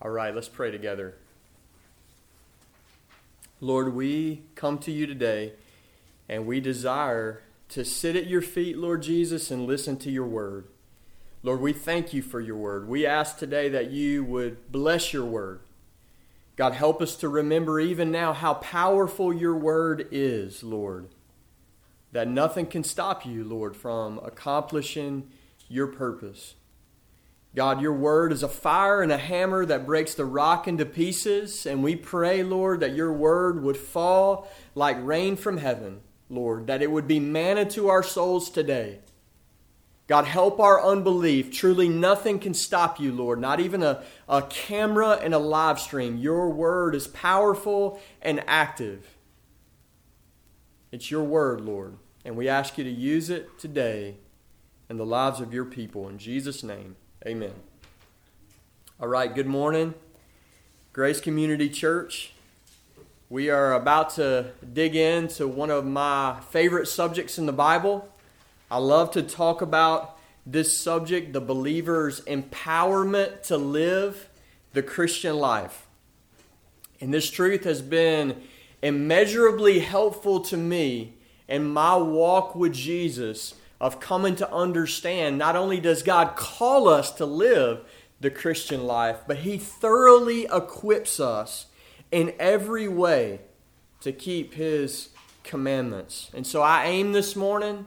All right, let's pray together. Lord, we come to you today and we desire to sit at your feet, Lord Jesus, and listen to your word. Lord, we thank you for your word. We ask today that you would bless your word. God, help us to remember even now how powerful your word is, Lord. That nothing can stop you, Lord, from accomplishing your purpose. God, your word is a fire and a hammer that breaks the rock into pieces. And we pray, Lord, that your word would fall like rain from heaven, Lord, that it would be manna to our souls today. God, help our unbelief. Truly, nothing can stop you, Lord, not even a, a camera and a live stream. Your word is powerful and active. It's your word, Lord, and we ask you to use it today in the lives of your people. In Jesus' name. Amen. All right, good morning, Grace Community Church. We are about to dig into one of my favorite subjects in the Bible. I love to talk about this subject the believer's empowerment to live the Christian life. And this truth has been immeasurably helpful to me in my walk with Jesus of coming to understand not only does God call us to live the Christian life, but He thoroughly equips us in every way to keep His commandments. And so I aim this morning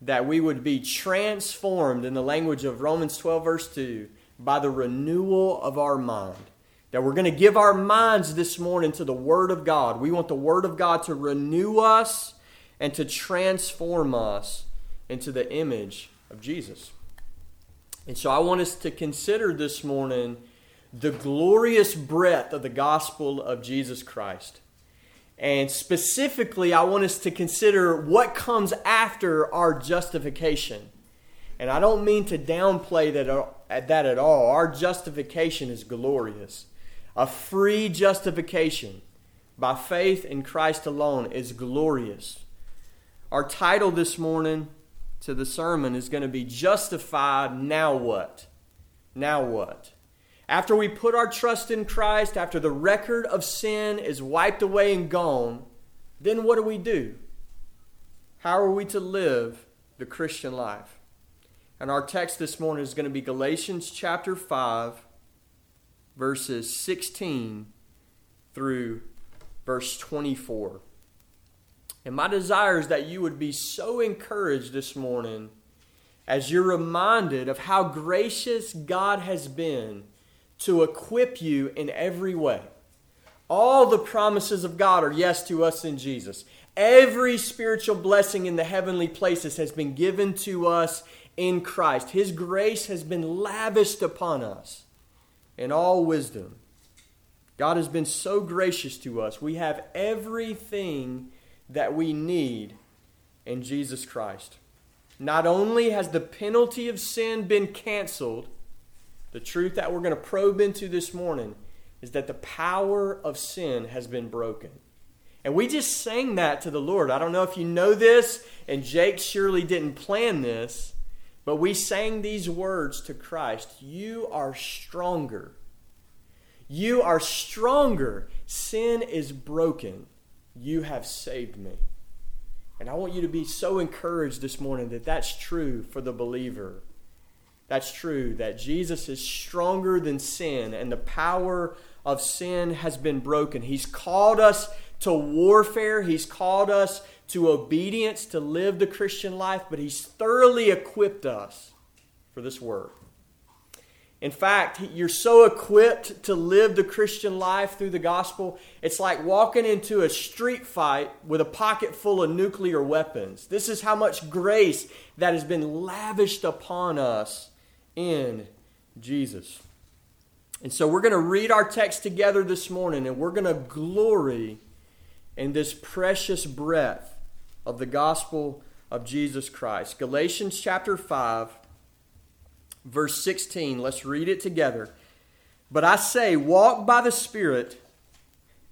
that we would be transformed in the language of Romans 12, verse 2, by the renewal of our mind. That we're going to give our minds this morning to the Word of God. We want the Word of God to renew us and to transform us into the image of Jesus. And so I want us to consider this morning the glorious breadth of the gospel of Jesus Christ. And specifically, I want us to consider what comes after our justification. And I don't mean to downplay that, uh, that at all. Our justification is glorious. A free justification by faith in Christ alone is glorious. Our title this morning to the sermon is going to be justified. Now what? Now what? After we put our trust in Christ, after the record of sin is wiped away and gone, then what do we do? How are we to live the Christian life? And our text this morning is going to be Galatians chapter 5, verses 16 through verse 24. And my desire is that you would be so encouraged this morning as you're reminded of how gracious God has been to equip you in every way. All the promises of God are yes to us in Jesus. Every spiritual blessing in the heavenly places has been given to us in Christ. His grace has been lavished upon us in all wisdom. God has been so gracious to us. We have everything that we need in Jesus Christ. Not only has the penalty of sin been canceled, the truth that we're going to probe into this morning is that the power of sin has been broken. And we just sang that to the Lord. I don't know if you know this, and Jake surely didn't plan this, but we sang these words to Christ You are stronger. You are stronger. Sin is broken. You have saved me. And I want you to be so encouraged this morning that that's true for the believer. That's true, that Jesus is stronger than sin and the power of sin has been broken. He's called us to warfare, He's called us to obedience to live the Christian life, but He's thoroughly equipped us for this work. In fact, you're so equipped to live the Christian life through the gospel, it's like walking into a street fight with a pocket full of nuclear weapons. This is how much grace that has been lavished upon us in Jesus. And so we're going to read our text together this morning and we're going to glory in this precious breadth of the gospel of Jesus Christ. Galatians chapter 5 verse 16. Let's read it together. But I say, walk by the Spirit,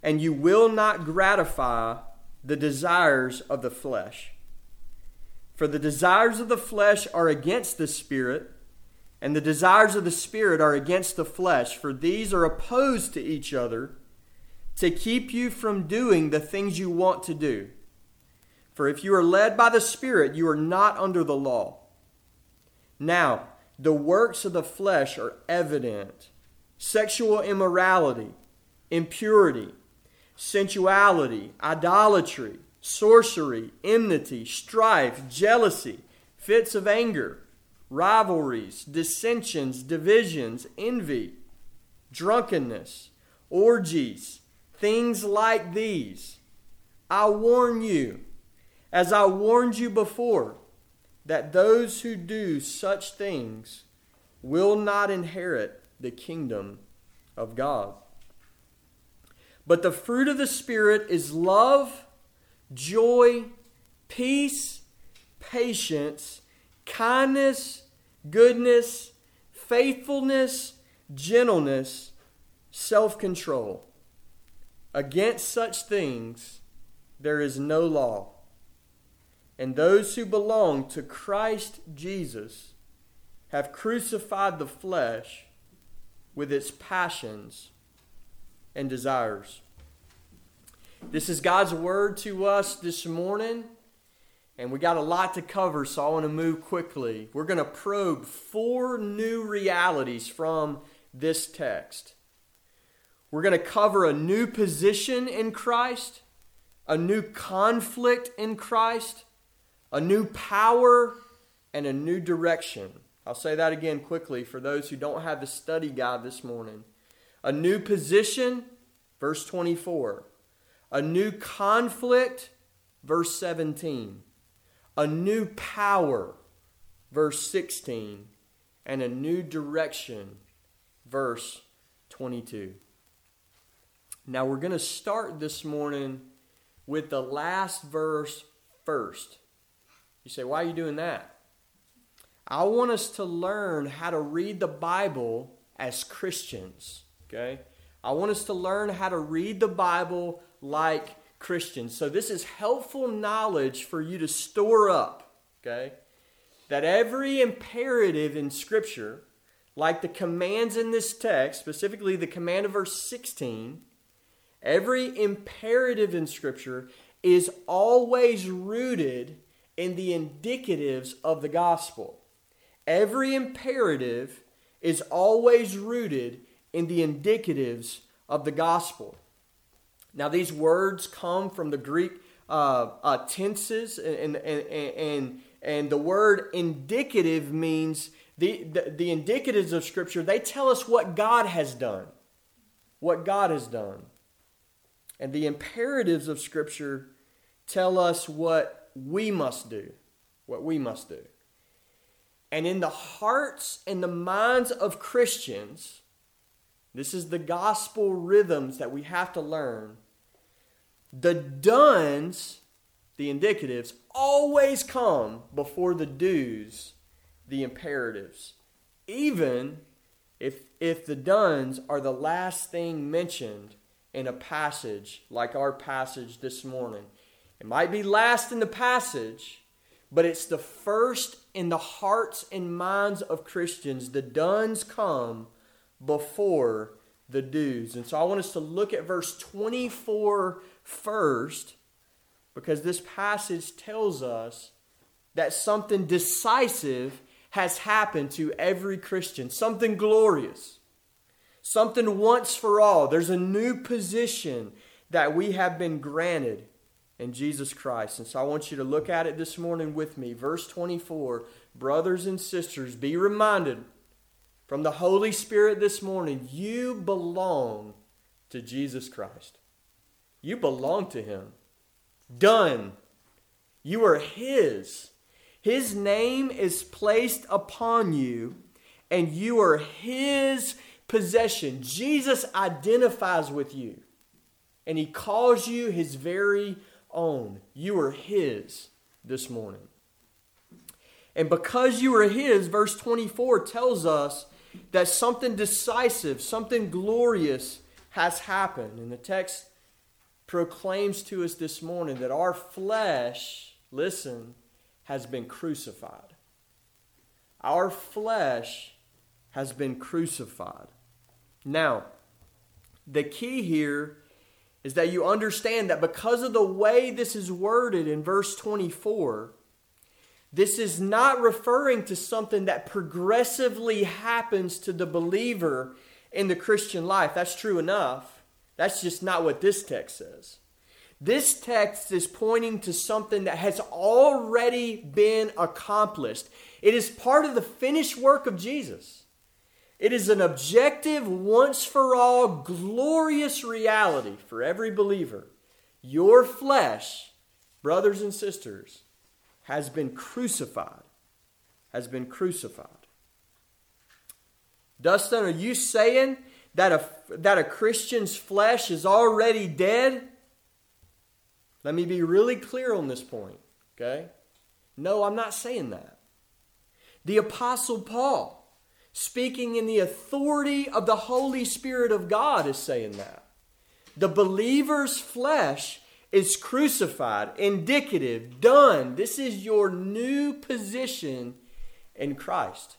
and you will not gratify the desires of the flesh. For the desires of the flesh are against the Spirit, and the desires of the Spirit are against the flesh, for these are opposed to each other to keep you from doing the things you want to do. For if you are led by the Spirit, you are not under the law. Now, the works of the flesh are evident sexual immorality, impurity, sensuality, idolatry, sorcery, enmity, strife, jealousy, fits of anger rivalries, dissensions, divisions, envy, drunkenness, orgies, things like these. I warn you, as I warned you before, that those who do such things will not inherit the kingdom of God. But the fruit of the Spirit is love, joy, peace, patience, kindness, goodness, faithfulness, gentleness, self control. Against such things there is no law. And those who belong to Christ Jesus have crucified the flesh with its passions and desires. This is God's word to us this morning. And we got a lot to cover, so I want to move quickly. We're going to probe four new realities from this text. We're going to cover a new position in Christ, a new conflict in Christ, a new power, and a new direction. I'll say that again quickly for those who don't have the study guide this morning. A new position, verse 24. A new conflict, verse 17 a new power, verse 16, and a new direction, verse 22. Now we're going to start this morning with the last verse first. You say, why are you doing that? I want us to learn how to read the Bible as Christians. Okay? I want us to learn how to read the Bible like Christians. So this is helpful knowledge for you to store up, okay? That every imperative in Scripture, like the commands in this text, specifically the command of verse 16, every imperative in Scripture is always rooted in the indicatives of the gospel. Every imperative is always rooted in the indicatives of the gospel. Now, these words come from the Greek uh, uh, tenses, and, and, and, and the word indicative means the, the, the indicatives of Scripture, they tell us what God has done. What God has done. And the imperatives of Scripture tell us what we must do. What we must do. And in the hearts and the minds of Christians, this is the gospel rhythms that we have to learn. The dones, the indicatives, always come before the do's, the imperatives. Even if, if the dones are the last thing mentioned in a passage like our passage this morning. It might be last in the passage, but it's the first in the hearts and minds of Christians. The dones come before the do's. And so I want us to look at verse 24 first because this passage tells us that something decisive has happened to every Christian, something glorious, something once for all. There's a new position that we have been granted in Jesus Christ. And so I want you to look at it this morning with me. Verse 24 Brothers and sisters, be reminded from the Holy Spirit this morning, you belong to Jesus Christ. You belong to Him. Done. You are His. His name is placed upon you, and you are His possession. Jesus identifies with you, and He calls you His very own. You are His this morning. And because you are His, verse 24 tells us that something decisive, something glorious has happened. And the text proclaims to us this morning that our flesh, listen, has been crucified. Our flesh has been crucified. Now, the key here is that you understand that because of the way this is worded in verse 24, this is not referring to something that progressively happens to the believer in the Christian life. That's true enough. That's just not what this text says. This text is pointing to something that has already been accomplished. It is part of the finished work of Jesus. It is an objective, once for all, glorious reality for every believer. Your flesh, brothers and sisters, has been crucified. Has been crucified. Dustin, are you saying that a, that a Christian's flesh is already dead? Let me be really clear on this point, okay? No, I'm not saying that. The Apostle Paul, speaking in the authority of the Holy Spirit of God, is saying that. The believer's flesh is crucified, indicative, done. This is your new position in Christ.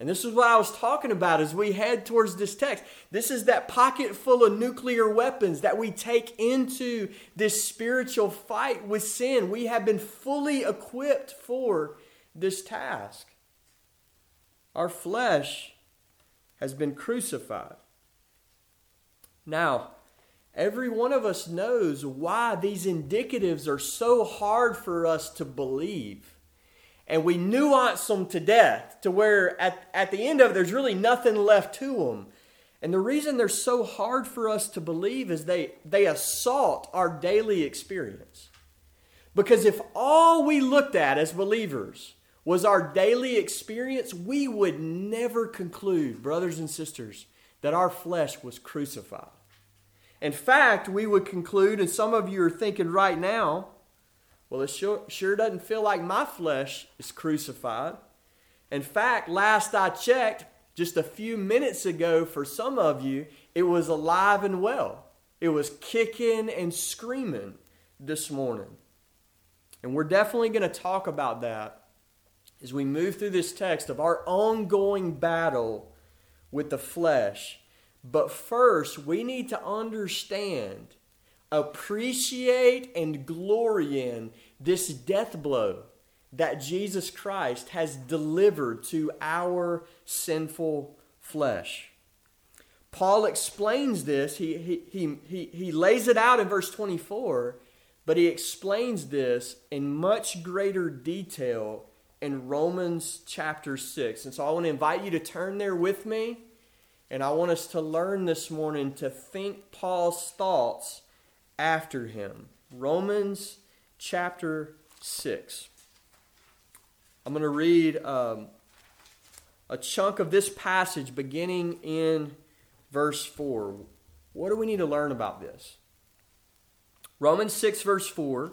And this is what I was talking about as we head towards this text. This is that pocket full of nuclear weapons that we take into this spiritual fight with sin. We have been fully equipped for this task. Our flesh has been crucified. Now, every one of us knows why these indicatives are so hard for us to believe and we nuance them to death to where at, at the end of it, there's really nothing left to them. And the reason they're so hard for us to believe is they, they assault our daily experience. Because if all we looked at as believers was our daily experience, we would never conclude, brothers and sisters, that our flesh was crucified. In fact, we would conclude, and some of you are thinking right now, well, it sure, sure doesn't feel like my flesh is crucified. In fact, last I checked, just a few minutes ago, for some of you, it was alive and well. It was kicking and screaming this morning. And we're definitely going to talk about that as we move through this text of our ongoing battle with the flesh. But first, we need to understand appreciate and glory in this death blow that Jesus Christ has delivered to our sinful flesh. Paul explains this, he, he, he, he, he lays it out in verse 24, but he explains this in much greater detail in Romans chapter 6. And so I want to invite you to turn there with me, and I want us to learn this morning to think Paul's thoughts after him. Romans chapter 6. I'm going to read um, a chunk of this passage beginning in verse 4. What do we need to learn about this? Romans 6, verse 4.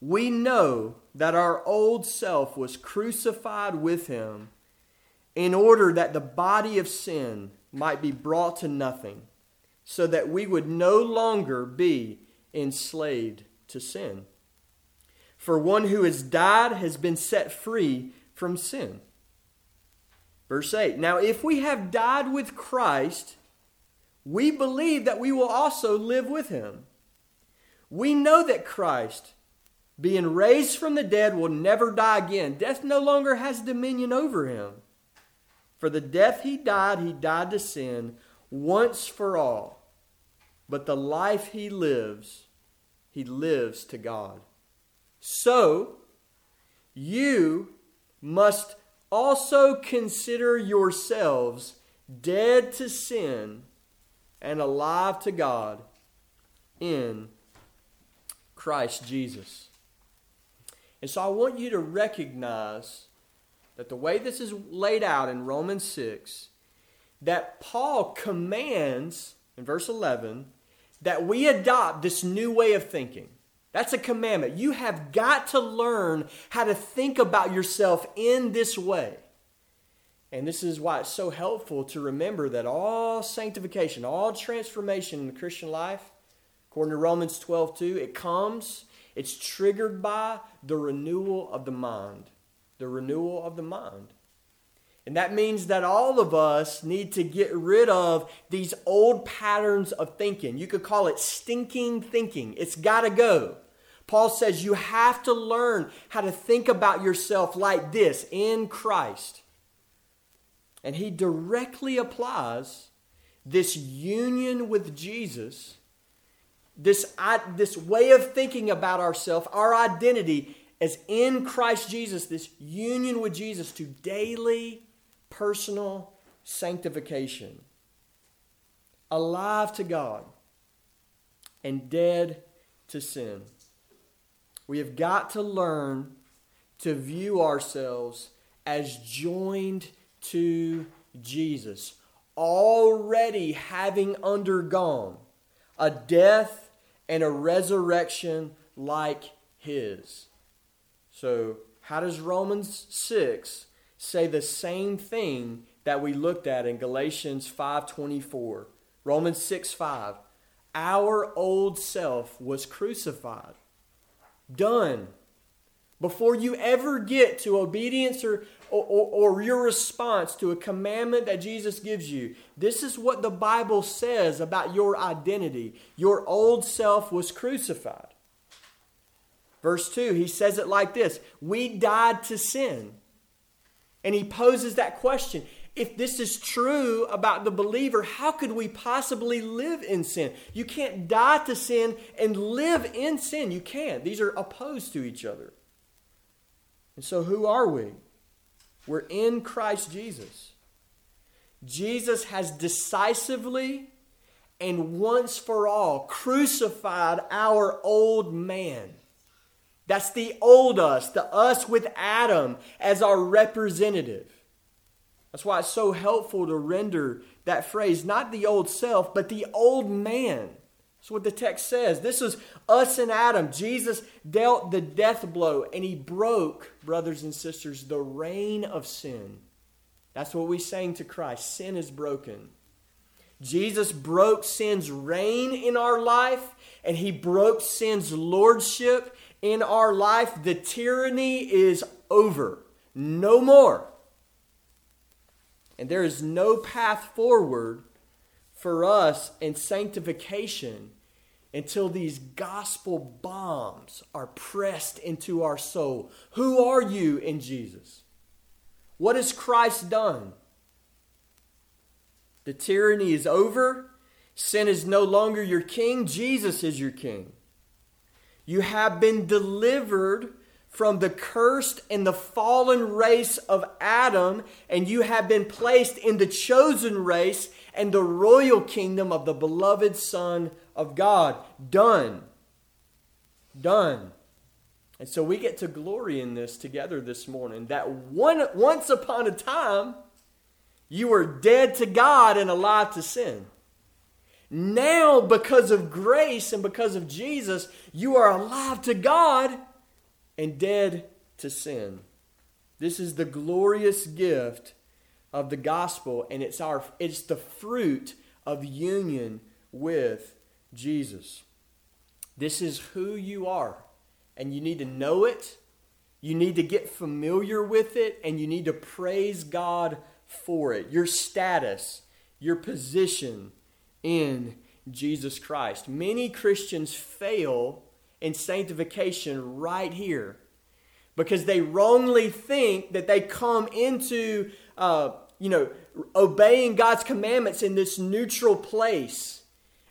We know that our old self was crucified with him in order that the body of sin might be brought to nothing, so that we would no longer be enslaved to sin. For one who has died has been set free from sin. Verse 8 Now, if we have died with Christ, we believe that we will also live with him. We know that Christ, being raised from the dead, will never die again. Death no longer has dominion over him. For the death he died, he died to sin once for all but the life he lives, he lives to God. So, you must also consider yourselves dead to sin and alive to God in Christ Jesus. And so I want you to recognize that the way this is laid out in Romans 6 that Paul commands in verse 11 that we adopt this new way of thinking. That's a commandment. You have got to learn how to think about yourself in this way. And this is why it's so helpful to remember that all sanctification, all transformation in the Christian life, according to Romans 12 2, it comes, it's triggered by the renewal of the mind. The renewal of the mind. And that means that all of us need to get rid of these old patterns of thinking. You could call it stinking thinking. It's got to go. Paul says you have to learn how to think about yourself like this in Christ. And he directly applies this union with Jesus, this, this way of thinking about ourselves, our identity as in Christ Jesus, this union with Jesus to daily personal sanctification. Alive to God and dead to sin. We have got to learn to view ourselves as joined to Jesus, already having undergone a death and a resurrection like his. So, how does Romans 6 say the same thing that we looked at in Galatians 5:24. Romans 6 5. Our old self was crucified. Done. Before you ever get to obedience or, or, or, your response to a commandment that Jesus gives you, this is what the Bible says about your identity. Your old self was crucified. Verse 2, he says it like this We died to sin. And he poses that question if this is true about the believer, how could we possibly live in sin? You can't die to sin and live in sin. You can't. These are opposed to each other. And so, who are we? We're in Christ Jesus. Jesus has decisively and once for all crucified our old man. That's the old us, the us with Adam as our representative. That's why it's so helpful to render that phrase, not the old self, but the old man. That's what the text says. This is us and Adam. Jesus dealt the death blow and he broke, brothers and sisters, the reign of sin. That's what we saying to Christ. Sin is broken. Jesus broke sin's reign in our life and he broke sin's lordship in our life, the tyranny is over. No more. And there is no path forward for us in sanctification until these gospel bombs are pressed into our soul. Who are you in Jesus? What has Christ done? The tyranny is over. Sin is no longer your king. Jesus is your king. You have been delivered from the cursed and the fallen race of Adam, and you have been placed in the chosen race and the royal kingdom of the beloved Son of God. Done. Done. And so we get to glory in this together this morning that one, once upon a time, you were dead to God and alive to sin. Now, because of grace and because of Jesus, you are alive to God and dead to sin. This is the glorious gift of the gospel, and it's, our, it's the fruit of union with Jesus. This is who you are, and you need to know it. You need to get familiar with it, and you need to praise God for it. Your status, your position, in Jesus Christ. Many Christians fail in sanctification right here because they wrongly think that they come into, uh, you know, obeying God's commandments in this neutral place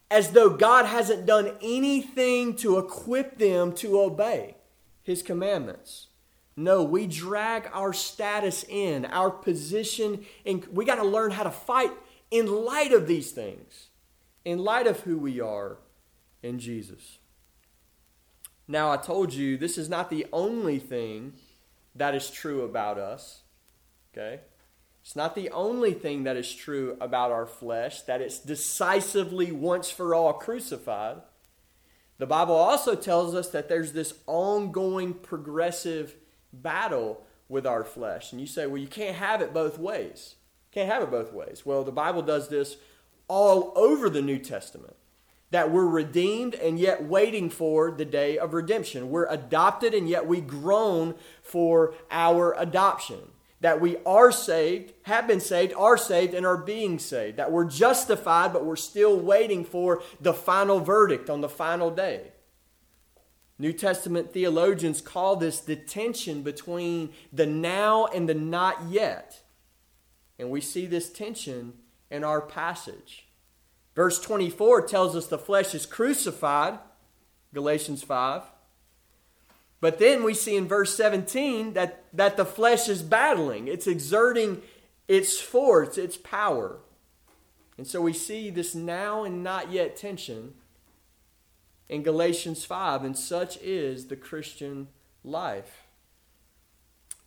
as though God hasn't done anything to equip them to obey His commandments. No, we drag our status in, our position, and we got to learn how to fight in light of these things in light of who we are in Jesus. Now, I told you this is not the only thing that is true about us. Okay? It's not the only thing that is true about our flesh, that it's decisively once for all crucified. The Bible also tells us that there's this ongoing progressive battle with our flesh. And you say, well, you can't have it both ways. Can't have it both ways. Well, the Bible does this all over the New Testament. That we're redeemed and yet waiting for the day of redemption. We're adopted and yet we groan for our adoption that we are saved, have been saved, are saved, and are being saved. That we're justified, but we're still waiting for the final verdict on the final day. New Testament theologians call this the tension between the now and the not yet. And we see this tension in our passage. Verse 24 tells us the flesh is crucified, Galatians 5. But then we see in verse 17 that, that the flesh is battling, it's exerting its force, its power. And so we see this now and not yet tension in Galatians 5, and such is the Christian life.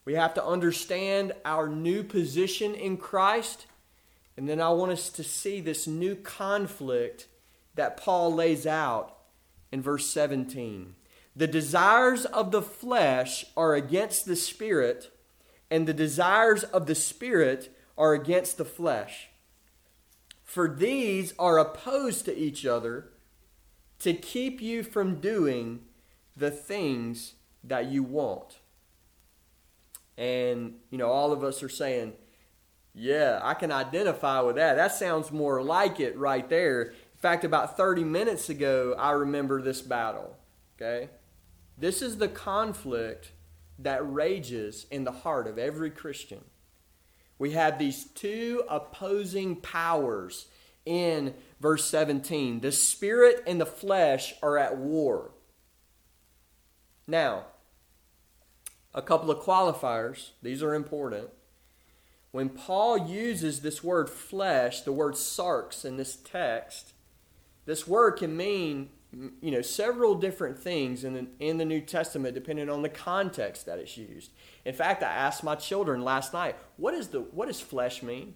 We have to understand our new position in Christ, and then I want us to see this new conflict that Paul lays out in verse 17. The desires of the flesh are against the spirit, and the desires of the spirit are against the flesh. For these are opposed to each other to keep you from doing the things that you want. And, you know, all of us are saying, yeah, I can identify with that. That sounds more like it right there. In fact, about 30 minutes ago, I remember this battle. Okay? This is the conflict that rages in the heart of every Christian. We have these two opposing powers in verse 17. The spirit and the flesh are at war. Now, a couple of qualifiers, these are important. When Paul uses this word flesh, the word sarx in this text, this word can mean you know several different things in the, in the New Testament depending on the context that it's used. In fact, I asked my children last night, "What is the what does flesh mean?"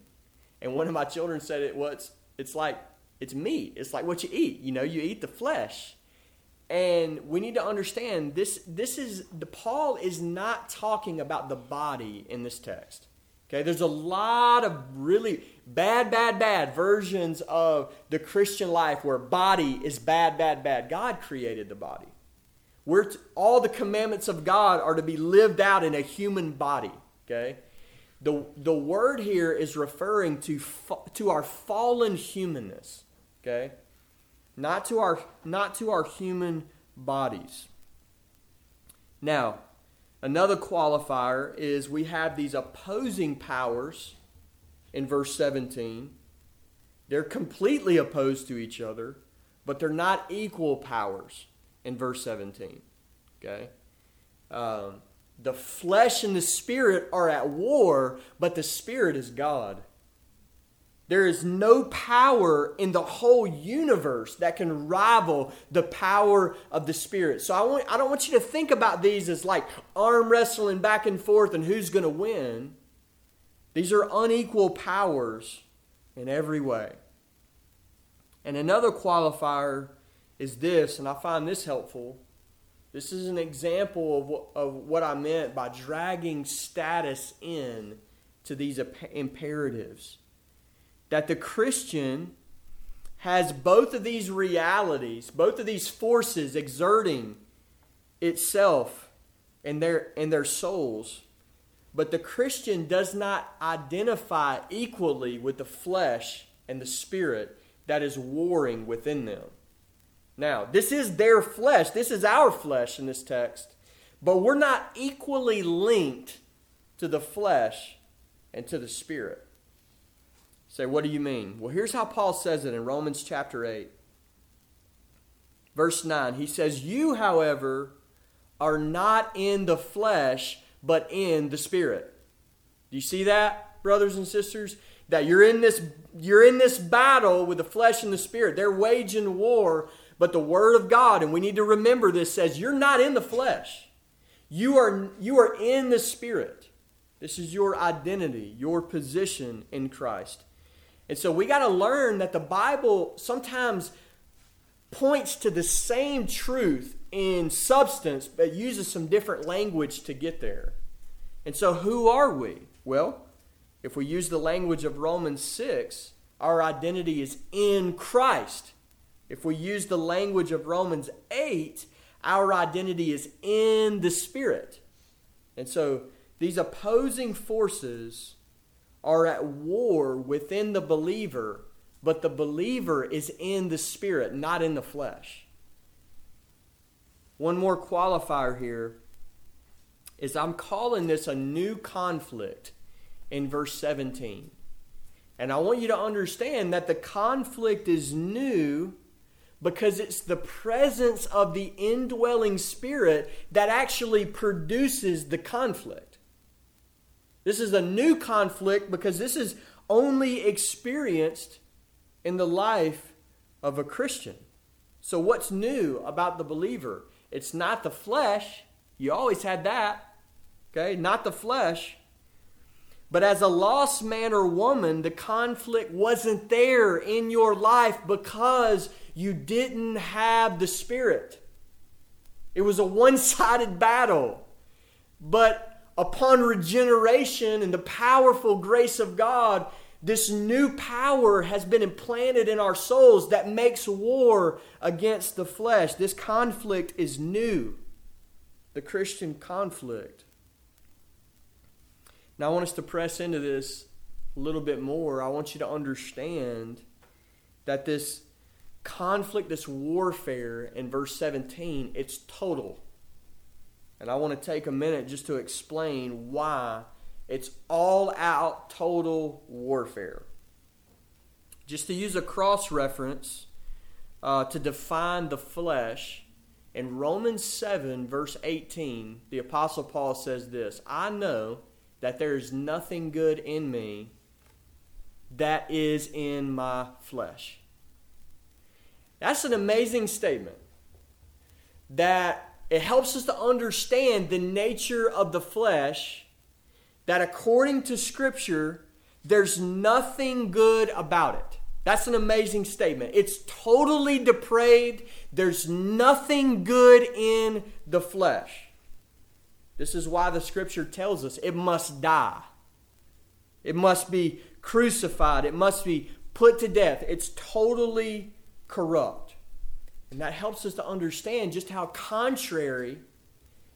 And one of my children said it was it's like it's meat. It's like what you eat. You know, you eat the flesh. And we need to understand this this is the Paul is not talking about the body in this text. Okay, there's a lot of really bad, bad, bad versions of the Christian life where body is bad, bad, bad. God created the body. We're t- all the commandments of God are to be lived out in a human body. Okay, the the word here is referring to to our fallen humanness. Okay, not to our not to our human bodies. Now, Another qualifier is we have these opposing powers in verse 17. They're completely opposed to each other, but they're not equal powers in verse 17. Okay? Um, the flesh and the spirit are at war, but the spirit is God. There is no power in the whole universe that can rival the power of the Spirit. So I, want, I don't want you to think about these as like arm wrestling back and forth and who's going to win. These are unequal powers in every way. And another qualifier is this, and I find this helpful. This is an example of of what I meant by dragging status in to these imperatives that the Christian has both of these realities, both of these forces exerting itself in their, in their souls. But the Christian does not identify equally with the flesh and the spirit that is warring within them. Now, this is their flesh. This is our flesh in this text. But we're not equally linked to the flesh and to the spirit. Say, what do you mean? Well, here's how Paul says it in Romans chapter 8. Verse 9. He says, You, however, are not in the flesh, but in the spirit. Do you see that, brothers and sisters? That you're in this you're in this battle with the flesh and the spirit. They're waging war, but the word of God, and we need to remember this, says you're not in the flesh. You are you are in the spirit. This is your identity, your position in Christ. And so we got to learn that the Bible sometimes points to the same truth in substance, but uses some different language to get there. And so, who are we? Well, if we use the language of Romans 6, our identity is in Christ. If we use the language of Romans 8, our identity is in the Spirit. And so, these opposing forces are at war within the believer, but the believer is in the spirit, not in the flesh. One more qualifier here is I'm calling this a new conflict in verse 17. And I want you to understand that the conflict is new because it's the presence of the indwelling spirit that actually produces the conflict. This is a new conflict because this is only experienced in the life of a Christian. So, what's new about the believer? It's not the flesh. You always had that. Okay? Not the flesh. But as a lost man or woman, the conflict wasn't there in your life because you didn't have the Spirit. It was a one sided battle. But upon regeneration and the powerful grace of God, this new power has been implanted in our souls that makes war against the flesh. This conflict is new, the Christian conflict. Now, I want us to press into this a little bit more. I want you to understand that this conflict, this warfare in verse 17, it's total. And I want to take a minute just to explain why it's all out total warfare. Just to use a cross reference uh, to define the flesh, in Romans 7, verse 18, the Apostle Paul says this I know that there is nothing good in me that is in my flesh. That's an amazing statement. That it helps us to understand the nature of the flesh that according to Scripture, there's nothing good about it. That's an amazing statement. It's totally depraved. There's nothing good in the flesh. This is why the Scripture tells us it must die. It must be crucified. It must be put to death. It's totally corrupt. And that helps us to understand just how contrary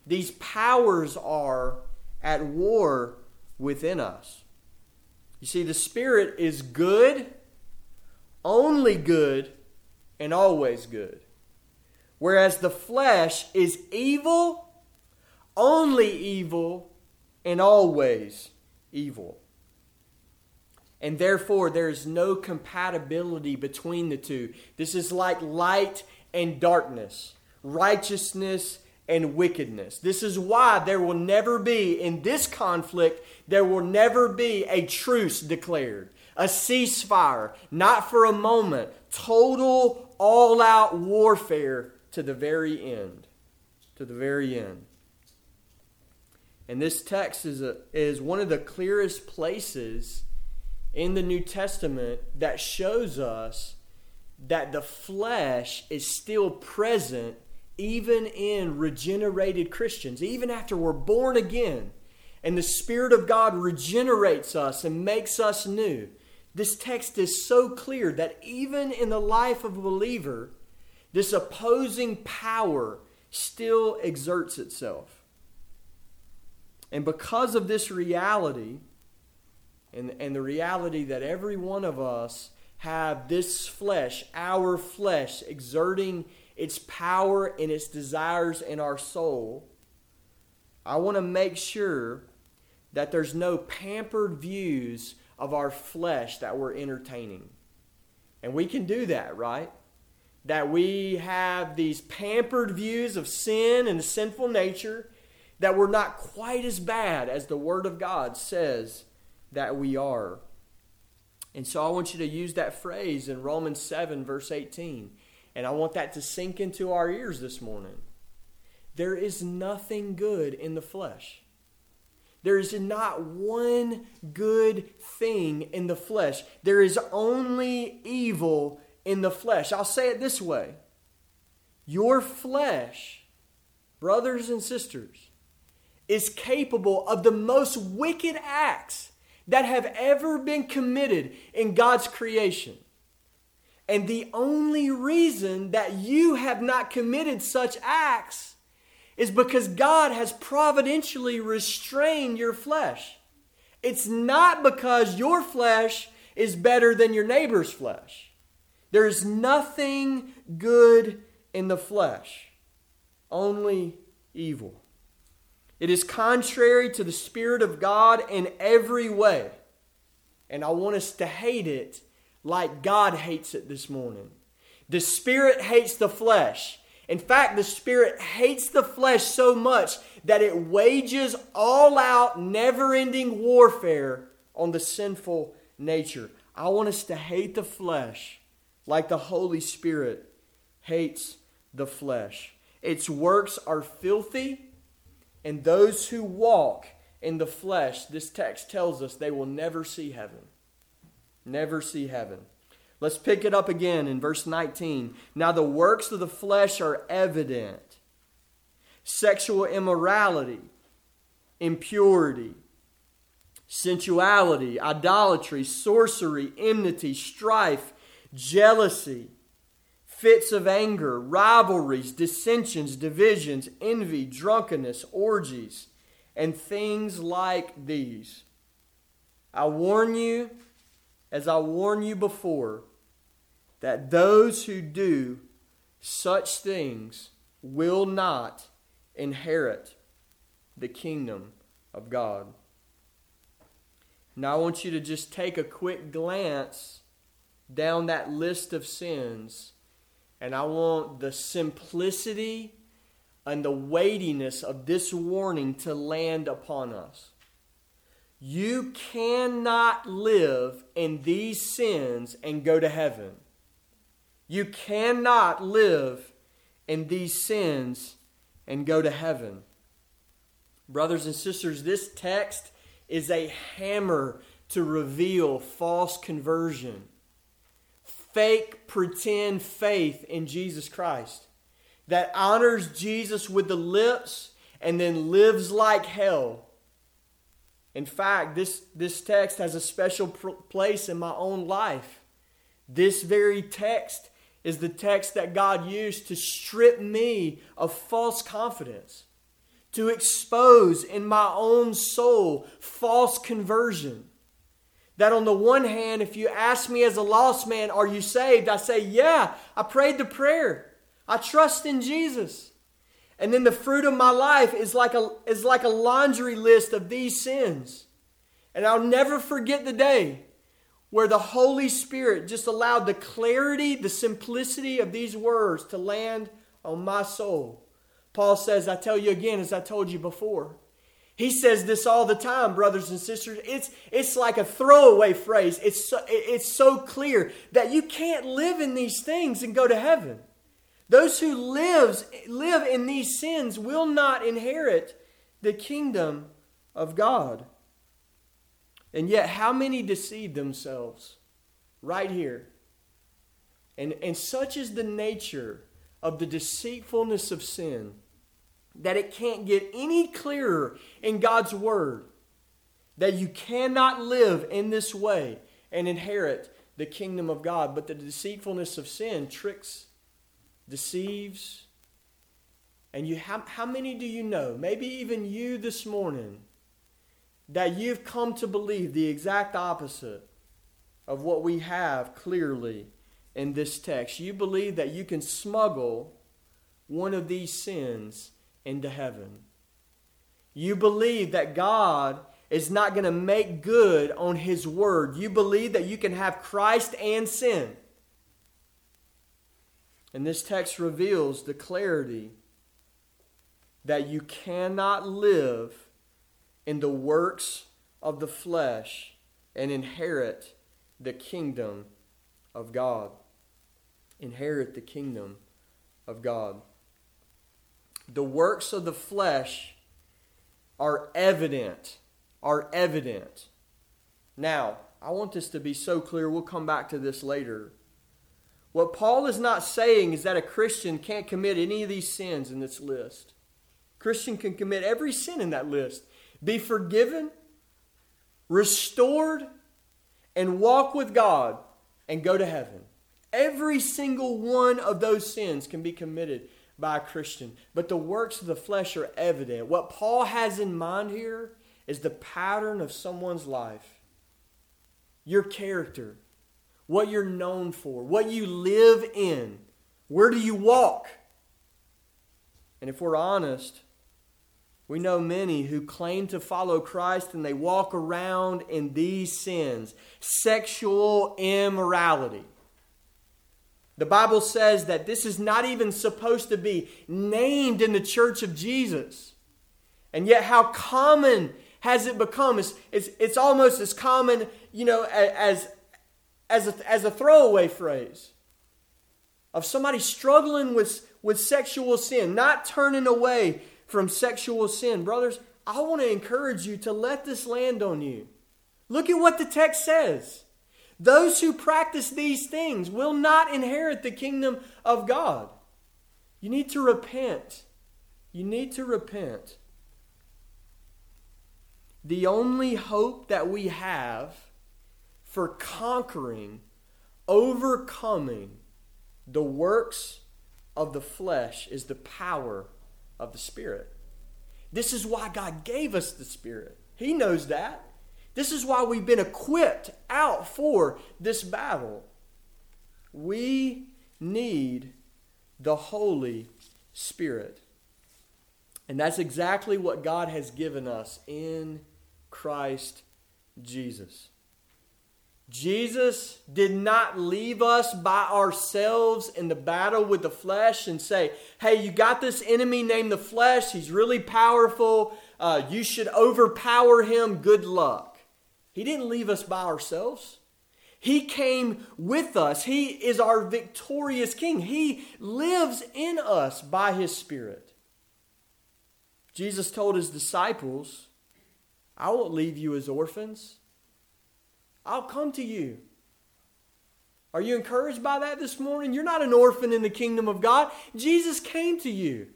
these powers are at war within us. You see, the Spirit is good, only good, and always good. Whereas the flesh is evil, only evil, and always evil. And therefore, there is no compatibility between the two. This is like light and darkness, righteousness and wickedness. This is why there will never be, in this conflict, there will never be a truce declared, a ceasefire, not for a moment, total, all out warfare to the very end. To the very end. And this text is, a, is one of the clearest places in the New Testament that shows us that the flesh is still present even in regenerated Christians, even after we're born again and the Spirit of God regenerates us and makes us new. This text is so clear that even in the life of a believer, this opposing power still exerts itself. And because of this reality, and, and the reality that every one of us have this flesh, our flesh, exerting its power and its desires in our soul, I want to make sure that there's no pampered views of our flesh that we're entertaining. And we can do that, right? That we have these pampered views of sin and sinful nature, that we're not quite as bad as the Word of God says that we are. And so I want you to use that phrase in Romans 7, verse 18. And I want that to sink into our ears this morning. There is nothing good in the flesh. There is not one good thing in the flesh. There is only evil in the flesh. I'll say it this way Your flesh, brothers and sisters, is capable of the most wicked acts that have ever been committed in God's creation. And the only reason that you have not committed such acts is because God has providentially restrained your flesh. It's not because your flesh is better than your neighbor's flesh. There's nothing good in the flesh, only evil. It is contrary to the Spirit of God in every way. And I want us to hate it like God hates it this morning. The Spirit hates the flesh. In fact, the Spirit hates the flesh so much that it wages all out, never ending warfare on the sinful nature. I want us to hate the flesh like the Holy Spirit hates the flesh. Its works are filthy, and those who walk in the flesh, this text tells us they will never see heaven. Never see heaven. Let's pick it up again in verse 19. Now the works of the flesh are evident sexual immorality, impurity, sensuality, idolatry, sorcery, enmity, strife, jealousy, fits of anger, rivalries, dissensions, divisions, envy, drunkenness, orgies, and things like these. I warn you, as I warned you before, that those who do such things will not inherit the kingdom of God. Now, I want you to just take a quick glance down that list of sins, and I want the simplicity and the weightiness of this warning to land upon us. You cannot live in these sins and go to heaven. You cannot live in these sins and go to heaven. Brothers and sisters, this text is a hammer to reveal false conversion, fake pretend faith in Jesus Christ that honors Jesus with the lips and then lives like hell. In fact, this, this text has a special pr- place in my own life. This very text is the text that God used to strip me of false confidence, to expose in my own soul false conversion. That on the one hand, if you ask me as a lost man, Are you saved? I say, Yeah, I prayed the prayer. I trust in Jesus. And then the fruit of my life is like a, is like a laundry list of these sins. And I'll never forget the day where the Holy Spirit just allowed the clarity, the simplicity of these words to land on my soul. Paul says, I tell you again, as I told you before. He says this all the time, brothers and sisters. It's, it's like a throwaway phrase. It's so, it's so clear that you can't live in these things and go to heaven. Those who lives, live in these sins will not inherit the kingdom of God. And yet, how many deceive themselves right here? And, and such is the nature of the deceitfulness of sin that it can't get any clearer in God's Word that you cannot live in this way and inherit the kingdom of God. But the deceitfulness of sin tricks, deceives. And you, how, how many do you know? Maybe even you this morning that you've come to believe the exact opposite of what we have clearly in this text. You believe that you can smuggle one of these sins into heaven. You believe that God is not going to make good on His word. You believe that you can have Christ and sin. And this text reveals the clarity that you cannot live in the works of the flesh and inherit the kingdom of God. Inherit the kingdom of God. The works of the flesh are evident are evident. Now, I want this to be so clear. We'll come back to this later. What Paul is not saying is that a Christian can't commit any of these sins in this list. Christian can commit every sin in that list, be forgiven, restored, and walk with God and go to heaven. Every single one of those sins can be committed by a Christian, but the works of the flesh are evident. What Paul has in mind here is the pattern of someone's life, your character, what you're known for, what you live in, where do you walk? And if we're honest, we know many who claim to follow Christ and they walk around in these sins sexual immorality. The Bible says that this is not even supposed to be named in the church of Jesus. And yet, how common has it become? It's, it's, it's almost as common, you know, as, as, a, as a throwaway phrase of somebody struggling with, with sexual sin, not turning away from sexual sin. Brothers, I want to encourage you to let this land on you. Look at what the text says. Those who practice these things will not inherit the kingdom of God. You need to repent. You need to repent. The only hope that we have for conquering, overcoming the works of the flesh is the power of the Spirit. This is why God gave us the Spirit. He knows that. This is why we've been equipped out for this battle. We need the Holy Spirit. And that's exactly what God has given us in Christ Jesus. Jesus did not leave us by ourselves in the battle with the flesh and say, hey, you got this enemy named the flesh. He's really powerful. Uh, you should overpower him. Good luck. He didn't leave us by ourselves. He came with us. He is our victorious king. He lives in us by his Spirit. Jesus told his disciples, I won't leave you as orphans. I'll come to you. Are you encouraged by that this morning? You're not an orphan in the kingdom of God. Jesus came to you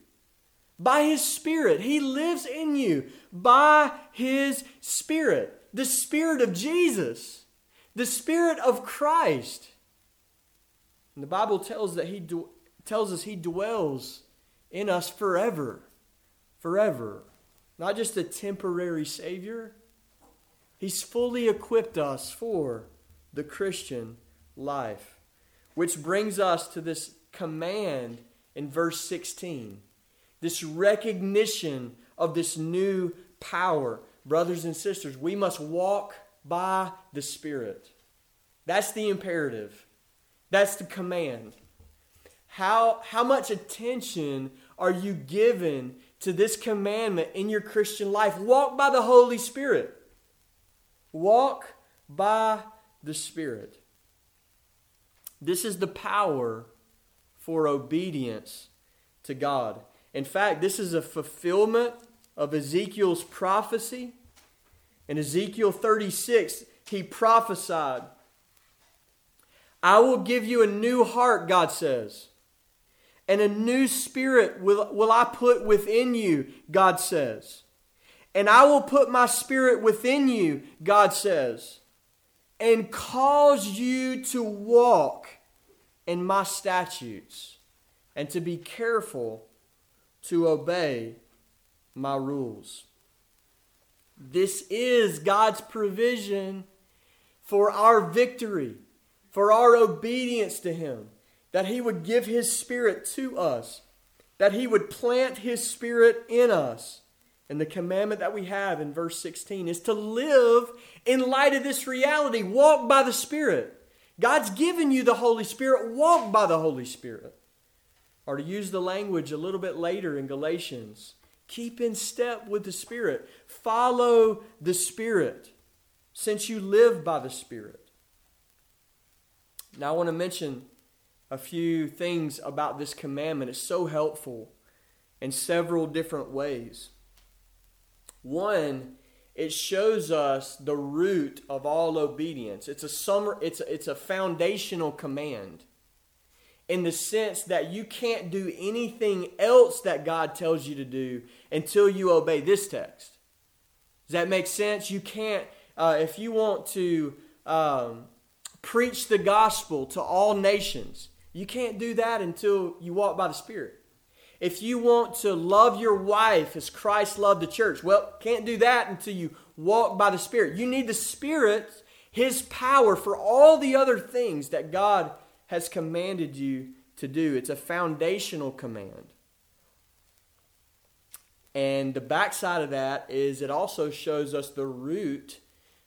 by his Spirit. He lives in you by his Spirit. The Spirit of Jesus, the Spirit of Christ. And the Bible tells that he tells us he dwells in us forever. Forever. Not just a temporary Savior, He's fully equipped us for the Christian life. Which brings us to this command in verse 16 this recognition of this new power. Brothers and sisters, we must walk by the Spirit. That's the imperative, that's the command. How, how much attention are you given to this commandment in your Christian life? Walk by the Holy Spirit. Walk by the Spirit. This is the power for obedience to God. In fact, this is a fulfillment of Ezekiel's prophecy. In Ezekiel 36, he prophesied, I will give you a new heart, God says, and a new spirit will, will I put within you, God says. And I will put my spirit within you, God says, and cause you to walk in my statutes and to be careful to obey my rules. This is God's provision for our victory, for our obedience to Him, that He would give His Spirit to us, that He would plant His Spirit in us and the commandment that we have in verse 16 is to live in light of this reality. Walk by the Spirit. God's given you the Holy Spirit. Walk by the Holy Spirit. Or to use the language a little bit later in Galatians, keep in step with the Spirit. Follow the Spirit since you live by the Spirit. Now, I want to mention a few things about this commandment. It's so helpful in several different ways. One it shows us the root of all obedience. It's a summer, it's a, it's a foundational command in the sense that you can't do anything else that God tells you to do until you obey this text. Does that make sense? You can't, uh, if you want to um, preach the gospel to all nations, you can't do that until you walk by the Spirit. If you want to love your wife as Christ loved the church, well, can't do that until you walk by the Spirit. You need the Spirit, His power for all the other things that God has commanded you to do. It's a foundational command. And the backside of that is it also shows us the root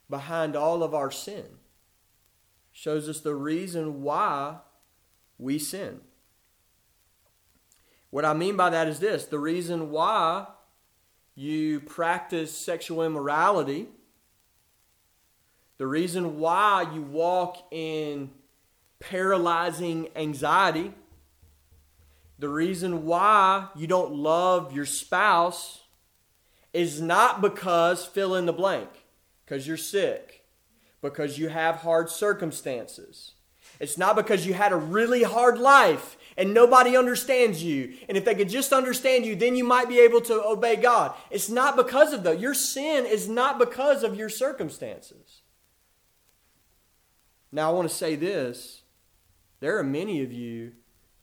behind all of our sin. Shows us the reason why we sin. What I mean by that is this the reason why you practice sexual immorality, the reason why you walk in paralyzing anxiety, the reason why you don't love your spouse is not because fill in the blank, because you're sick, because you have hard circumstances. It's not because you had a really hard life and nobody understands you. And if they could just understand you, then you might be able to obey God. It's not because of that. Your sin is not because of your circumstances. Now, I want to say this there are many of you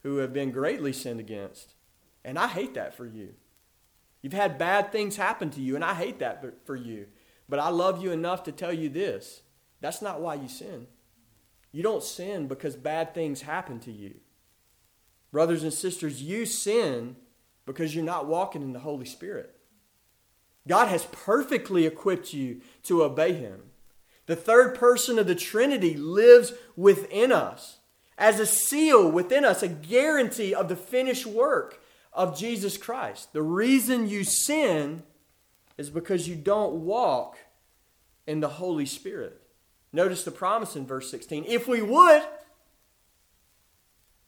who have been greatly sinned against, and I hate that for you. You've had bad things happen to you, and I hate that for you. But I love you enough to tell you this that's not why you sin. You don't sin because bad things happen to you. Brothers and sisters, you sin because you're not walking in the Holy Spirit. God has perfectly equipped you to obey Him. The third person of the Trinity lives within us as a seal within us, a guarantee of the finished work of Jesus Christ. The reason you sin is because you don't walk in the Holy Spirit. Notice the promise in verse 16. If we would,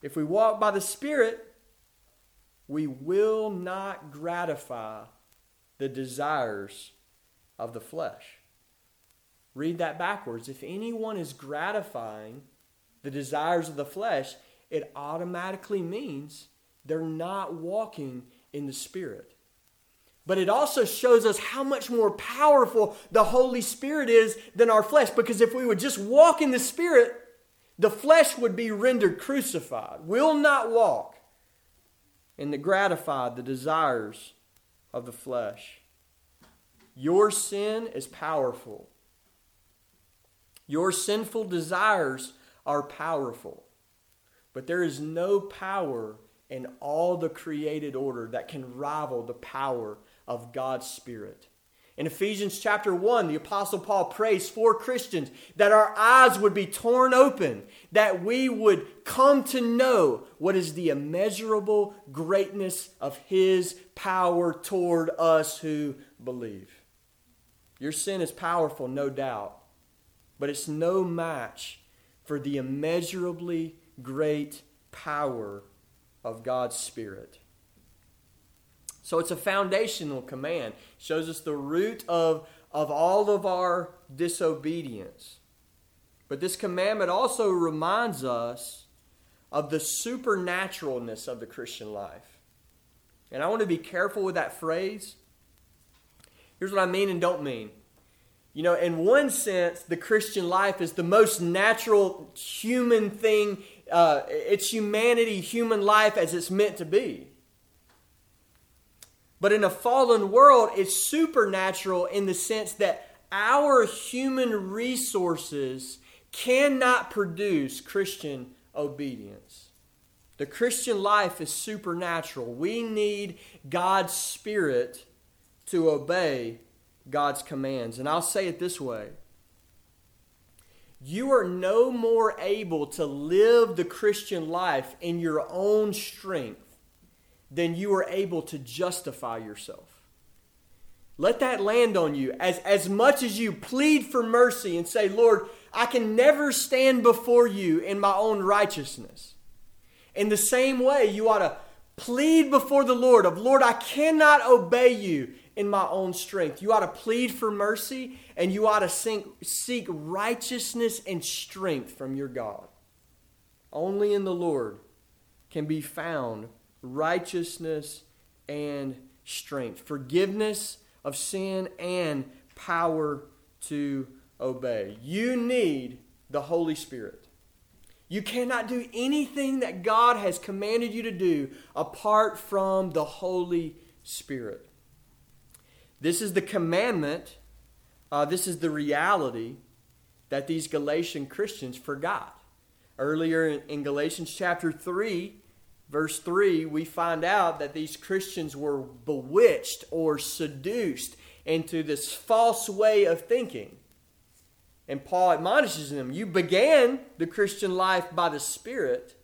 if we walk by the Spirit, we will not gratify the desires of the flesh. Read that backwards. If anyone is gratifying the desires of the flesh, it automatically means they're not walking in the Spirit. But it also shows us how much more powerful the Holy Spirit is than our flesh. Because if we would just walk in the Spirit, the flesh would be rendered crucified, will not walk, and to gratify the desires of the flesh. Your sin is powerful. Your sinful desires are powerful. But there is no power in all the created order that can rival the power of God's Spirit. In Ephesians chapter 1, the Apostle Paul prays for Christians that our eyes would be torn open, that we would come to know what is the immeasurable greatness of His power toward us who believe. Your sin is powerful, no doubt, but it's no match for the immeasurably great power of God's Spirit. So it's a foundational command. Shows us the root of, of all of our disobedience. But this commandment also reminds us of the supernaturalness of the Christian life. And I want to be careful with that phrase. Here's what I mean and don't mean. You know, in one sense, the Christian life is the most natural human thing. Uh, it's humanity, human life as it's meant to be. But in a fallen world, it's supernatural in the sense that our human resources cannot produce Christian obedience. The Christian life is supernatural. We need God's Spirit to obey God's commands. And I'll say it this way you are no more able to live the Christian life in your own strength than you are able to justify yourself. Let that land on you. As, as much as you plead for mercy and say, Lord, I can never stand before you in my own righteousness. In the same way, you ought to plead before the Lord of, Lord, I cannot obey you in my own strength. You ought to plead for mercy and you ought to seek righteousness and strength from your God. Only in the Lord can be found righteousness and strength, forgiveness of sin and power to obey. You need the Holy Spirit. You cannot do anything that God has commanded you to do apart from the Holy Spirit. This is the commandment, uh, this is the reality that these Galatian Christians forgot. Earlier in, in Galatians chapter 3, verse 3, we find out that these Christians were bewitched or seduced into this false way of thinking. And Paul admonishes them you began the Christian life by the Spirit,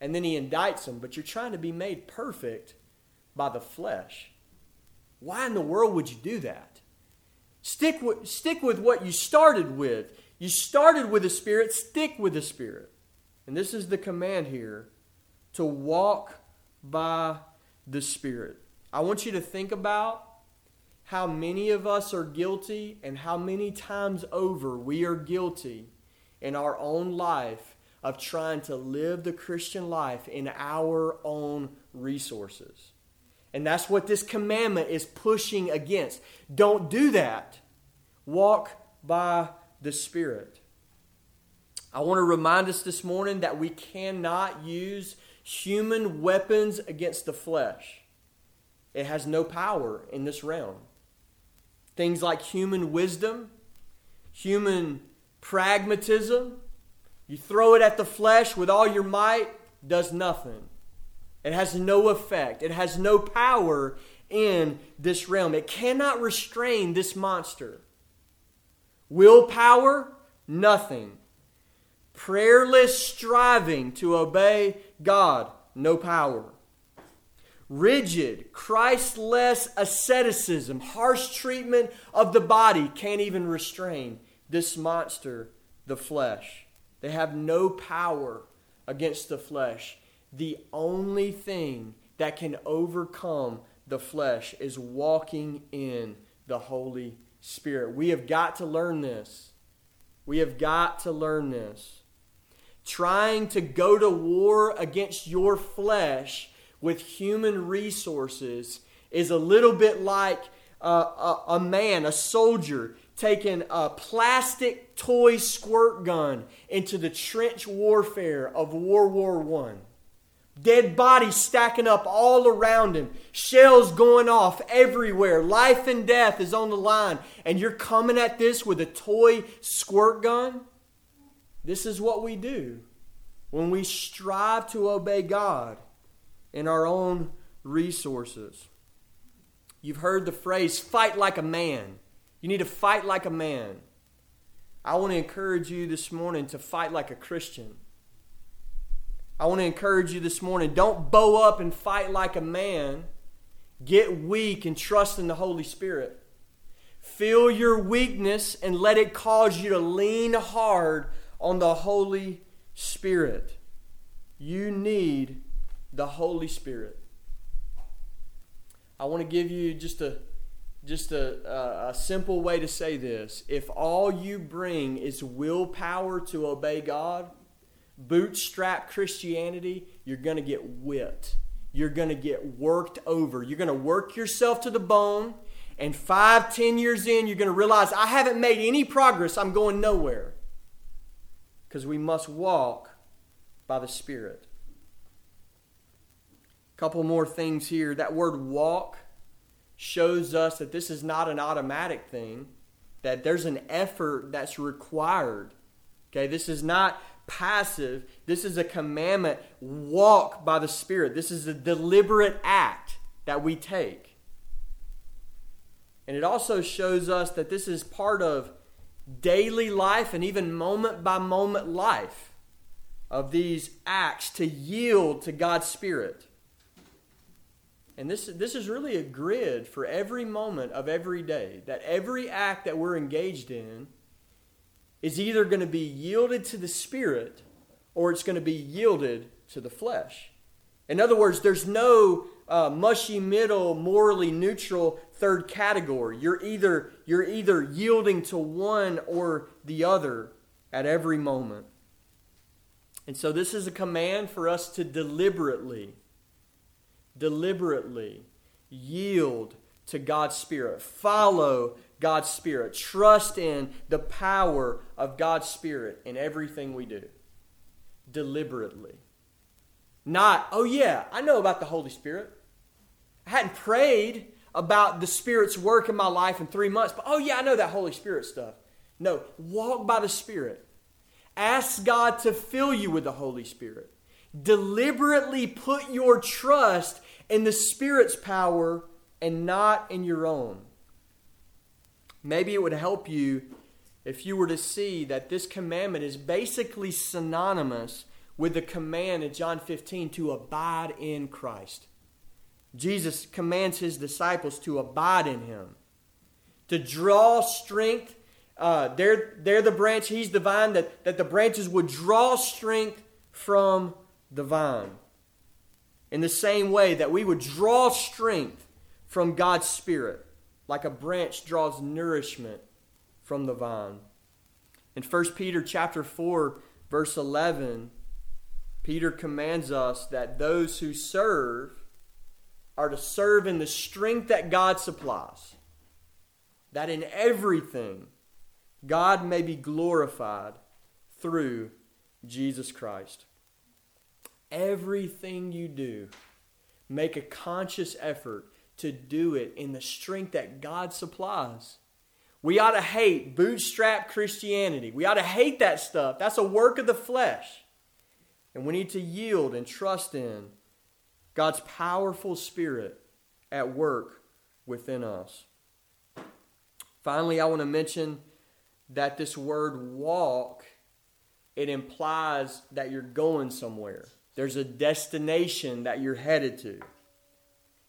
and then he indicts them, but you're trying to be made perfect by the flesh. Why in the world would you do that? Stick with, stick with what you started with. You started with the Spirit, stick with the Spirit. And this is the command here to walk by the Spirit. I want you to think about how many of us are guilty and how many times over we are guilty in our own life of trying to live the Christian life in our own resources. And that's what this commandment is pushing against. Don't do that. Walk by the Spirit. I want to remind us this morning that we cannot use human weapons against the flesh. It has no power in this realm. Things like human wisdom, human pragmatism, you throw it at the flesh with all your might, does nothing. It has no effect. It has no power in this realm. It cannot restrain this monster. Willpower, nothing. Prayerless striving to obey God, no power rigid, Christless asceticism, harsh treatment of the body can't even restrain this monster, the flesh. They have no power against the flesh. The only thing that can overcome the flesh is walking in the Holy Spirit. We have got to learn this. We have got to learn this. Trying to go to war against your flesh with human resources is a little bit like uh, a, a man, a soldier, taking a plastic toy squirt gun into the trench warfare of World War One. Dead bodies stacking up all around him, shells going off everywhere. Life and death is on the line, and you're coming at this with a toy squirt gun? This is what we do when we strive to obey God in our own resources. You've heard the phrase, fight like a man. You need to fight like a man. I want to encourage you this morning to fight like a Christian. I want to encourage you this morning don't bow up and fight like a man. Get weak and trust in the Holy Spirit. Feel your weakness and let it cause you to lean hard on the Holy Spirit. You need the Holy Spirit. I want to give you just a just a, a, simple way to say this. If all you bring is willpower to obey God, bootstrap Christianity, you're going to get whipped. You're going to get worked over. You're going to work yourself to the bone. And five, ten years in, you're going to realize I haven't made any progress. I'm going nowhere. Because we must walk by the Spirit A couple more things here. That word walk shows us that this is not an automatic thing, that there's an effort that's required. Okay, this is not passive, this is a commandment. Walk by the Spirit. This is a deliberate act that we take. And it also shows us that this is part of daily life and even moment by moment life of these acts to yield to God's Spirit. And this, this is really a grid for every moment of every day. That every act that we're engaged in is either going to be yielded to the Spirit or it's going to be yielded to the flesh. In other words, there's no uh, mushy middle, morally neutral third category. You're either, you're either yielding to one or the other at every moment. And so this is a command for us to deliberately, deliberately yield to God's Spirit, follow God's Spirit, trust in the power of God's Spirit in everything we do. Deliberately. Not, oh yeah, I know about the Holy Spirit. I hadn't prayed about the Spirit's work in my life in three months, but oh yeah, I know that Holy Spirit stuff. No, walk by the Spirit. Ask God to fill you with the Holy Spirit. Deliberately put your trust in the Spirit's power and not in your own. Maybe it would help you if you were to see that this commandment is basically synonymous with the command in John 15 to abide in Christ. Jesus commands his disciples to abide in him, to draw strength uh, they're, they're the branch, he's the vine, that, that the branches would draw strength from the vine. In the same way that we would draw strength from God's Spirit, like a branch draws nourishment from the vine. In 1 Peter chapter 4, verse 11, Peter commands us that those who serve are to serve in the strength that God supplies. That in everything God may be glorified through Jesus Christ. Everything you do, make a conscious effort to do it in the strength that God supplies. We ought to hate bootstrap Christianity. We ought to hate that stuff. That's a work of the flesh. And we need to yield and trust in God's powerful Spirit at work within us. Finally, I want to mention that this word walk it implies that you're going somewhere. There's a destination that you're headed to.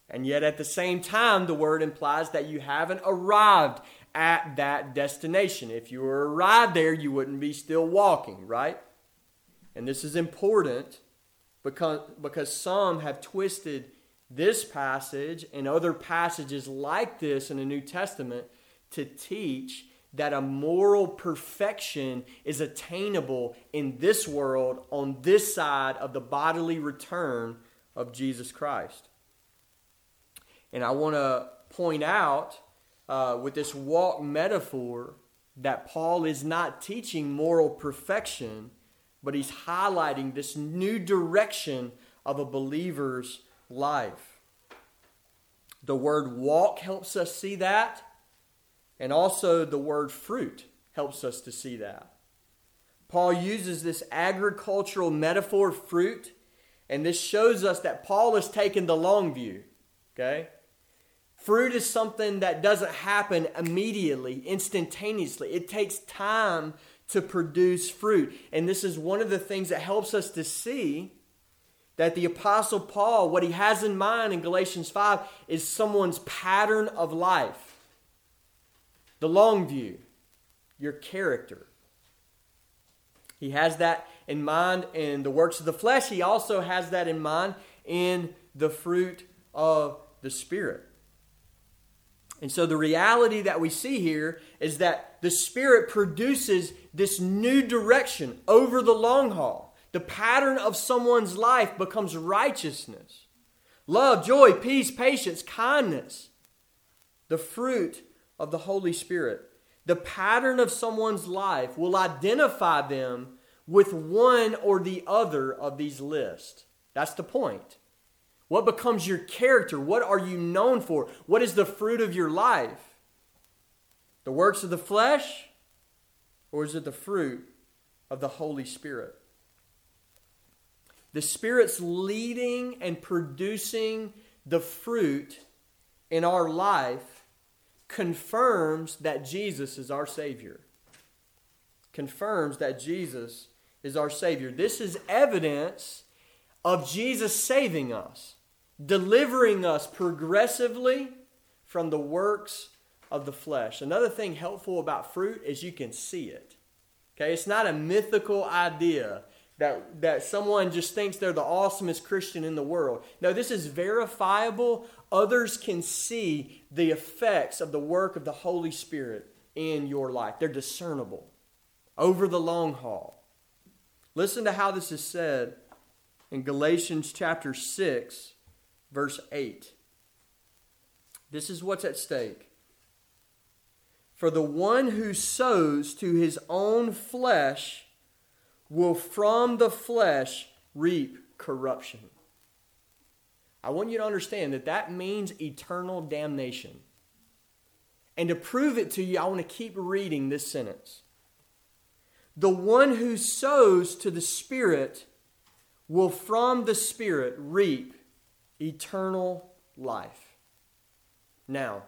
And yet at the same time the word implies that you haven't arrived at that destination. If you were arrived there, you wouldn't be still walking, right? And this is important because because some have twisted this passage and other passages like this in the New Testament to teach that a moral perfection is attainable in this world on this side of the bodily return of Jesus Christ. And I want to point out uh, with this walk metaphor that Paul is not teaching moral perfection, but he's highlighting this new direction of a believer's life. The word walk helps us see that. And also, the word fruit helps us to see that. Paul uses this agricultural metaphor, fruit, and this shows us that Paul has taken the long view. Okay? Fruit is something that doesn't happen immediately, instantaneously. It takes time to produce fruit. And this is one of the things that helps us to see that the Apostle Paul, what he has in mind in Galatians 5, is someone's pattern of life the long view, your character. He has that in mind in the works of the flesh. He also has that in mind in the fruit of the Spirit. And so the reality that we see here is that the Spirit produces this new direction over the long haul. The pattern of someone's life becomes righteousness, love, joy, peace, patience, kindness. The fruit of the Holy Spirit. The pattern of someone's life will identify them with one or the other of these lists. That's the point. What becomes your character? What are you known for? What is the fruit of your life? The works of the flesh? Or is it the fruit of the Holy Spirit? The Spirit's leading and producing the fruit in our life confirms that Jesus is our Savior. Confirms that Jesus is our Savior. This is evidence of Jesus saving us, delivering us progressively from the works of the flesh. Another thing helpful about fruit is you can see it. Okay, it's not a mythical idea that, that someone just thinks they're the awesomest Christian in the world. No, this is verifiable. Others can see the effects of the work of the Holy Spirit in your life. They're discernible over the long haul. Listen to how this is said in Galatians chapter 6, verse 8. This is what's at stake. For the one who sows to his own flesh will from the flesh reap corruption. I want you to understand that that means eternal damnation. And to prove it to you, I want to keep reading this sentence. The one who sows to the Spirit will from the Spirit reap eternal life. Now,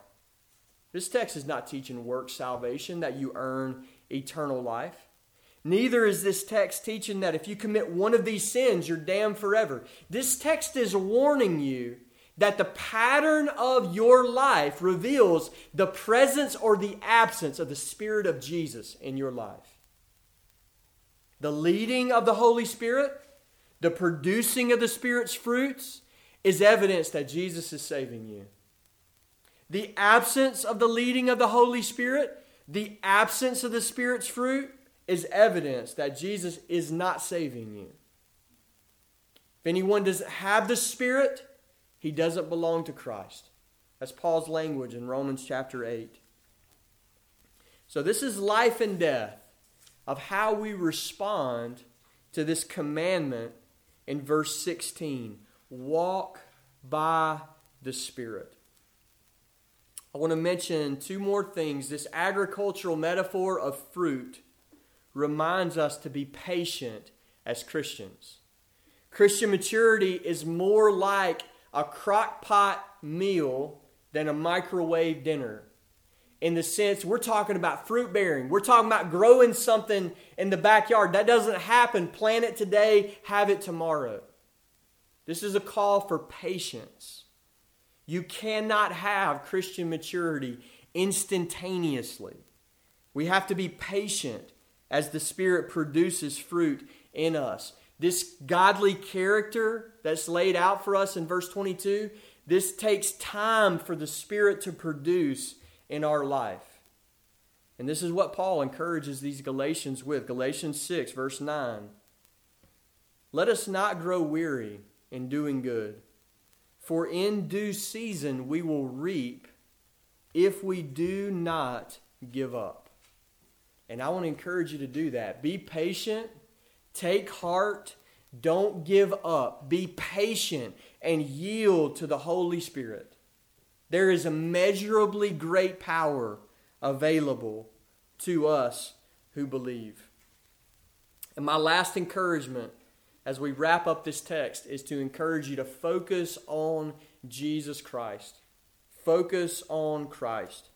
this text is not teaching work salvation, that you earn eternal life. Neither is this text teaching that if you commit one of these sins, you're damned forever. This text is warning you that the pattern of your life reveals the presence or the absence of the Spirit of Jesus in your life. The leading of the Holy Spirit, the producing of the Spirit's fruits, is evidence that Jesus is saving you. The absence of the leading of the Holy Spirit, the absence of the Spirit's fruit, is evidence that Jesus is not saving you. If anyone doesn't have the Spirit, he doesn't belong to Christ. That's Paul's language in Romans chapter 8. So, this is life and death of how we respond to this commandment in verse 16 walk by the Spirit. I want to mention two more things. This agricultural metaphor of fruit reminds us to be patient as Christians. Christian maturity is more like a crock pot meal than a microwave dinner. In the sense, we're talking about fruit bearing. We're talking about growing something in the backyard. That doesn't happen. Plant it today, have it tomorrow. This is a call for patience. You cannot have Christian maturity instantaneously. We have to be patient as the Spirit produces fruit in us. This godly character that's laid out for us in verse 22, this takes time for the Spirit to produce in our life. And this is what Paul encourages these Galatians with. Galatians 6, verse 9. Let us not grow weary in doing good, for in due season we will reap if we do not give up. And I want to encourage you to do that. Be patient, take heart, don't give up. Be patient and yield to the Holy Spirit. There is immeasurably great power available to us who believe. And my last encouragement as we wrap up this text is to encourage you to focus on Jesus Christ. Focus on Christ.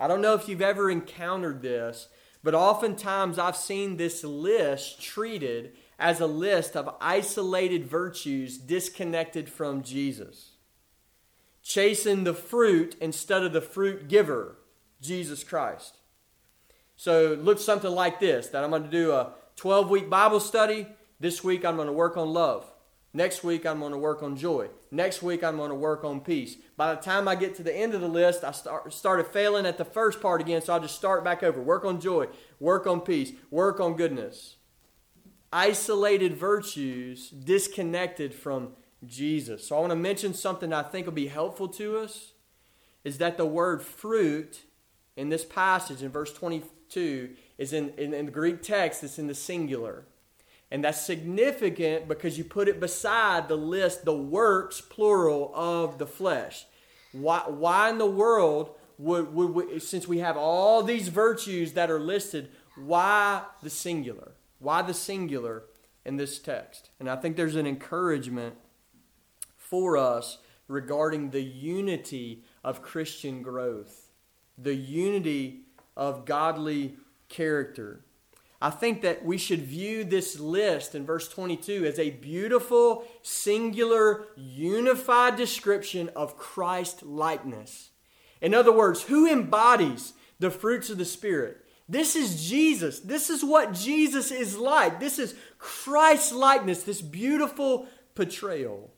I don't know if you've ever encountered this, but oftentimes I've seen this list treated as a list of isolated virtues disconnected from Jesus. Chasing the fruit instead of the fruit giver, Jesus Christ. So it looks something like this that I'm going to do a 12 week Bible study. This week I'm going to work on love. Next week, I'm going to work on joy. Next week, I'm going to work on peace. By the time I get to the end of the list, I start, started failing at the first part again, so I'll just start back over. Work on joy, work on peace, work on goodness. Isolated virtues disconnected from Jesus. So I want to mention something I think will be helpful to us is that the word fruit in this passage in verse 22 is in, in, in the Greek text, it's in the singular. And that's significant because you put it beside the list, the works, plural, of the flesh. Why, why in the world would, would we, since we have all these virtues that are listed, why the singular? Why the singular in this text? And I think there's an encouragement for us regarding the unity of Christian growth, the unity of godly character. I think that we should view this list in verse 22 as a beautiful, singular, unified description of Christ likeness. In other words, who embodies the fruits of the Spirit? This is Jesus. This is what Jesus is like. This is Christ likeness, this beautiful portrayal.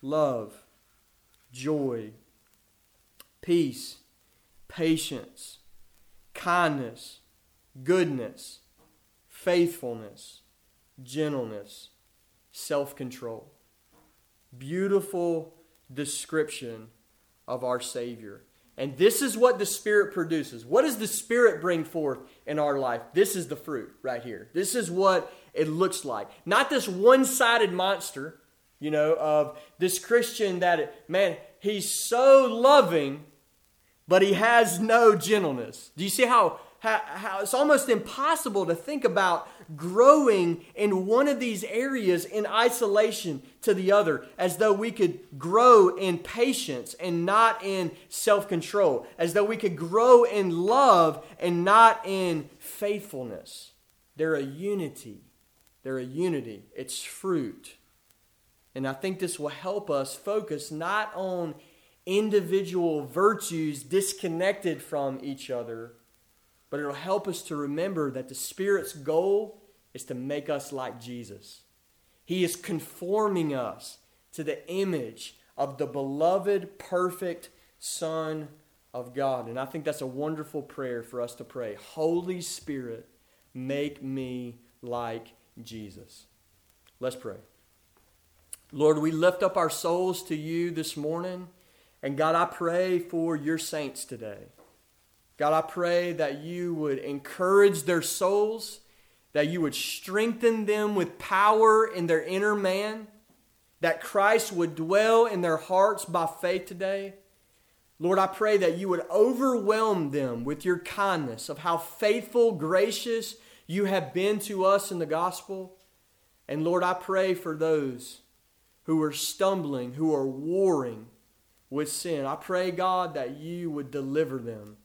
Love, joy, peace, patience, kindness, goodness, faithfulness, gentleness, self control. Beautiful description of our Savior. And this is what the Spirit produces. What does the Spirit bring forth in our life? This is the fruit right here. This is what it looks like. Not this one sided monster, you know, of this Christian that, man, he's so loving, but he has no gentleness. Do you see how how, how it's almost impossible to think about growing in one of these areas in isolation to the other, as though we could grow in patience and not in self control, as though we could grow in love and not in faithfulness. They're a unity. They're a unity. It's fruit. And I think this will help us focus not on individual virtues disconnected from each other but it'll help us to remember that the Spirit's goal is to make us like Jesus. He is conforming us to the image of the beloved, perfect Son of God. And I think that's a wonderful prayer for us to pray. Holy Spirit, make me like Jesus. Let's pray. Lord, we lift up our souls to you this morning. And God, I pray for your saints today. God, I pray that you would encourage their souls, that you would strengthen them with power in their inner man, that Christ would dwell in their hearts by faith today. Lord, I pray that you would overwhelm them with your kindness of how faithful, gracious you have been to us in the gospel. And Lord, I pray for those who are stumbling, who are warring with sin. I pray, God, that you would deliver them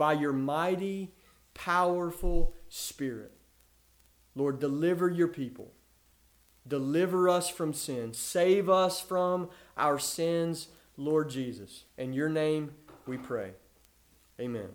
by your mighty, powerful Spirit. Lord, deliver your people. Deliver us from sin. Save us from our sins, Lord Jesus. In your name we pray. Amen.